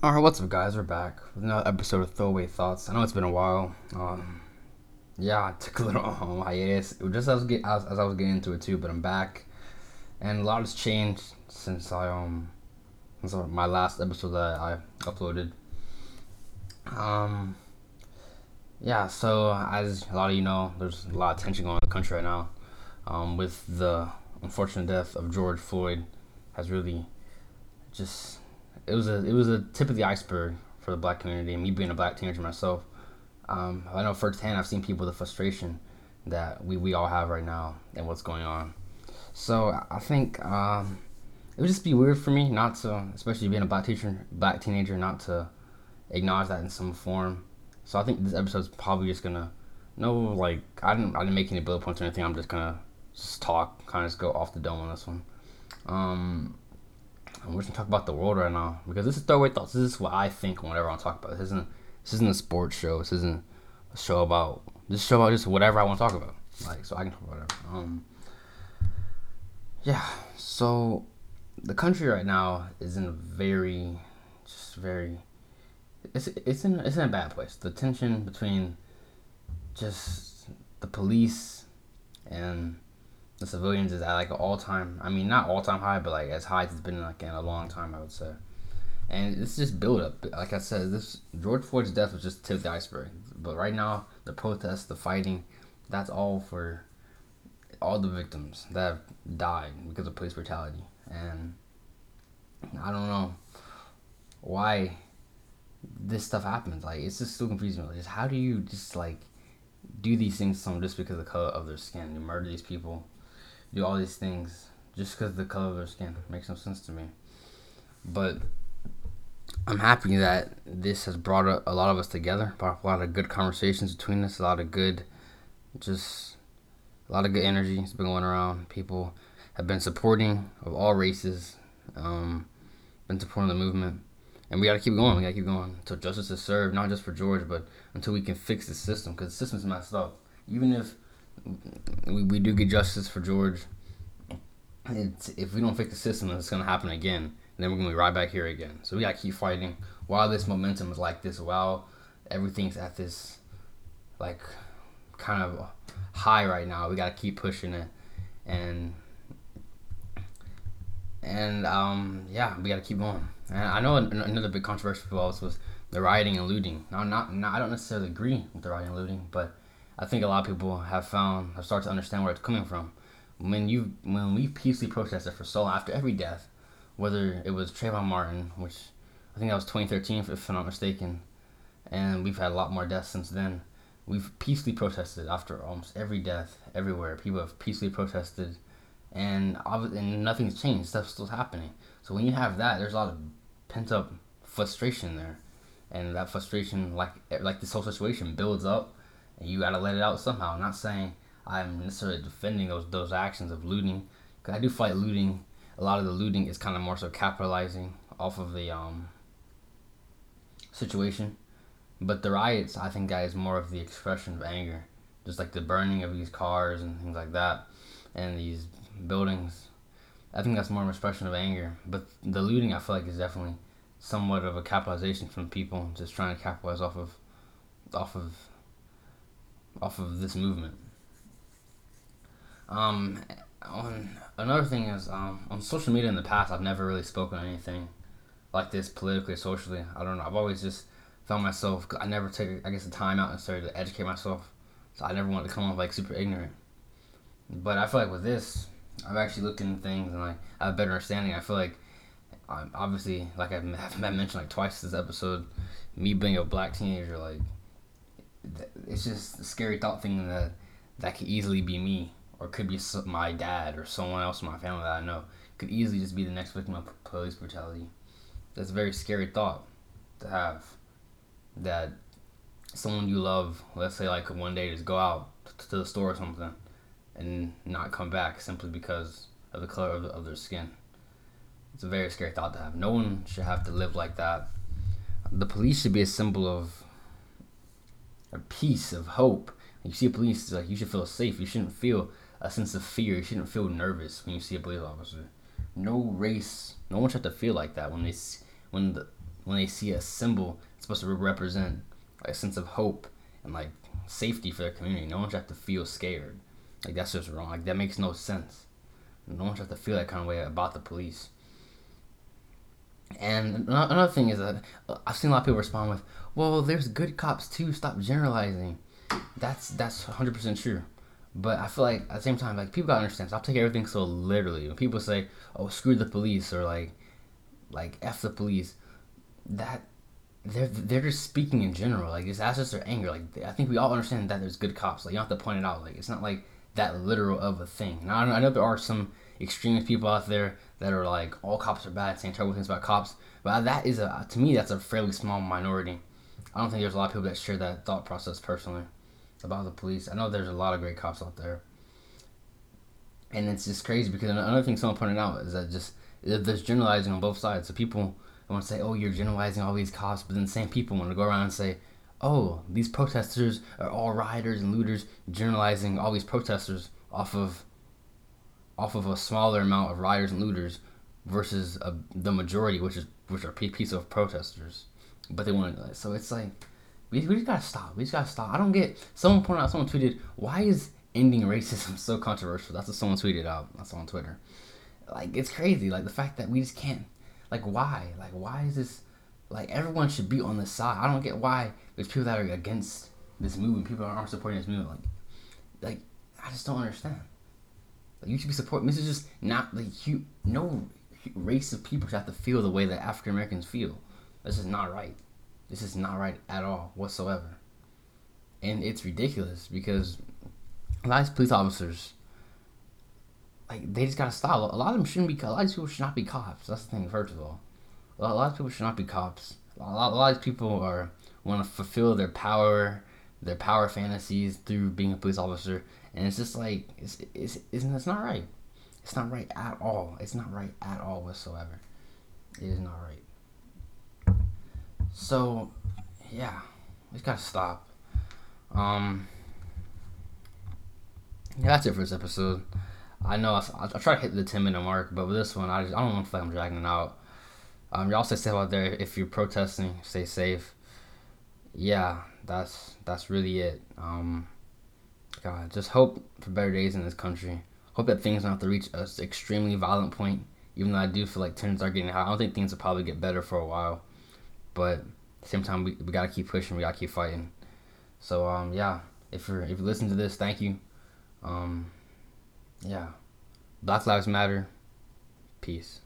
Alright, what's up, guys? We're back with another episode of Throwaway Thoughts. I know it's been a while. Um, yeah, I took a little um, hiatus. It was just as, as, as I was getting into it too, but I'm back, and a lot has changed since I um since my last episode that I uploaded. Um, yeah, so as a lot of you know, there's a lot of tension going on in the country right now, um, with the unfortunate death of George Floyd, has really just it was a it was a tip of the iceberg for the black community. And me being a black teenager myself, um, I know firsthand. I've seen people the frustration that we, we all have right now and what's going on. So I think um, it would just be weird for me not to, especially being a black teacher, black teenager, not to acknowledge that in some form. So I think this episode's probably just gonna no like I didn't I didn't make any bullet points or anything. I'm just gonna just talk, kind of just go off the dome on this one. Um, we're just gonna talk about the world right now because this is throwaway thoughts. This is what I think whenever I talk about. This isn't this isn't a sports show. This isn't a show about this show about just whatever I want to talk about. Like so I can talk about whatever. Um, yeah. So the country right now is in a very, just very. It's it's in it's in a bad place. The tension between just the police and the civilians is at like an all time. I mean, not all time high, but like as high as it's been like in a long time, I would say. And it's just build up. Like I said, this George Floyd's death was just tip the iceberg. But right now, the protests, the fighting, that's all for all the victims that have died because of police brutality. And I don't know why this stuff happens. Like it's just so confusing. Just how do you just like do these things to someone just because of the color of their skin? You murder these people do all these things just because the color of their skin makes no sense to me. But I'm happy that this has brought a, a lot of us together, brought a lot of good conversations between us, a lot of good, just a lot of good energy has been going around. People have been supporting of all races, um, been supporting the movement. And we got to keep going. We got to keep going until justice is served, not just for George, but until we can fix the system because the system's messed up. Even if we, we do get justice for George. It's, if we don't fix the system, it's gonna happen again. And then we're gonna be right back here again. So we gotta keep fighting. While this momentum is like this, while everything's at this like kind of high right now, we gotta keep pushing it. And and um, yeah, we gotta keep going. And I know another big controversy controversial also was the rioting and looting. Now, not, not I don't necessarily agree with the rioting and looting, but I think a lot of people have found have started to understand where it's coming from. When you when we peacefully protested for so long after every death, whether it was Trayvon Martin, which I think that was 2013 if I'm not mistaken, and we've had a lot more deaths since then. We've peacefully protested after almost every death everywhere. People have peacefully protested, and and nothing's changed. Stuff's still happening. So when you have that, there's a lot of pent up frustration there, and that frustration, like like this whole situation, builds up and you gotta let it out somehow. I'm not saying I'm necessarily defending those those actions of looting, because I do fight looting. A lot of the looting is kind of more so capitalizing off of the um, situation, but the riots, I think, that is more of the expression of anger, just like the burning of these cars and things like that, and these buildings. I think that's more of an expression of anger, but the looting, I feel like, is definitely somewhat of a capitalization from people just trying to capitalize off of off of off of this movement. Um, on another thing is um, on social media in the past, I've never really spoken anything like this politically, socially. I don't know. I've always just found myself. I never take, I guess, the time out necessarily to educate myself. So I never wanted to come off like super ignorant. But I feel like with this, I've actually looked into things and like I have a better understanding. I feel like, um, obviously, like I've, I've mentioned like twice this episode, me being a black teenager, like it's just a scary thought thinking that that could easily be me or could be my dad or someone else in my family that I know could easily just be the next victim of police brutality. That's a very scary thought to have. That someone you love, let's say like one day just go out to the store or something and not come back simply because of the color of, of their skin. It's a very scary thought to have. No one should have to live like that. The police should be a symbol of a peace of hope. You see a police, like you should feel safe. You shouldn't feel a sense of fear. You shouldn't feel nervous when you see a police officer. No race, no one should have to feel like that when they when the when they see a symbol it's supposed to represent like a sense of hope and like safety for their community. No one should have to feel scared. Like that's just wrong. Like that makes no sense. No one should have to feel that kind of way about the police. And another thing is that I've seen a lot of people respond with, "Well, there's good cops too. Stop generalizing." That's that's 100% true. But I feel like at the same time, like people gotta understand. Stop taking everything so literally. When people say, "Oh, screw the police," or like, like "f the police," that they're they're just speaking in general. Like it's just their anger. Like I think we all understand that there's good cops. Like you don't have to point it out. Like it's not like that literal of a thing. Now I know there are some extremist people out there that are like all cops are bad, saying terrible things about cops. But that is a to me that's a fairly small minority. I don't think there's a lot of people that share that thought process personally about the police. I know there's a lot of great cops out there, and it's just crazy because another thing someone pointed out is that just there's generalizing on both sides. So people want to say, "Oh, you're generalizing all these cops," but then the same people want to go around and say, "Oh, these protesters are all rioters and looters," generalizing all these protesters off of off of a smaller amount of rioters and looters versus a, the majority, which is which are piece of protesters. But they want to, so it's like we, we just gotta stop. We just gotta stop. I don't get. Someone pointed out. Someone tweeted, "Why is ending racism so controversial?" That's what someone tweeted out. That's on Twitter. Like it's crazy. Like the fact that we just can't. Like why? Like why is this? Like everyone should be on the side. I don't get why there's people that are against this movement. People aren't supporting this movement. Like, like I just don't understand. Like you should be supporting. This is just not like you. No race of people should have to feel the way that African Americans feel. This is not right. This is not right at all whatsoever. And it's ridiculous because a lot of police officers, like, they just gotta stop. A lot of them shouldn't be. A lot of people should not be cops. That's the thing. First of all, a lot of people should not be cops. A lot, a lot of people are want to fulfill their power, their power fantasies through being a police officer, and it's just like it's it's it's, it's not right. It's not right at all. It's not right at all whatsoever. It is not right. So, yeah, we gotta stop. Um, yeah, that's it for this episode. I know I, I, I try to hit the ten minute mark, but with this one, I just, I don't want to like I'm dragging it out. Um, y'all stay safe out there. If you're protesting, stay safe. Yeah, that's that's really it. Um, God, just hope for better days in this country. Hope that things don't have to reach an extremely violent point. Even though I do feel like tensions are getting high, I don't think things will probably get better for a while. But at the same time, we, we gotta keep pushing. We gotta keep fighting. So um, yeah, if you're if you listen to this, thank you. Um, yeah, Black Lives Matter. Peace.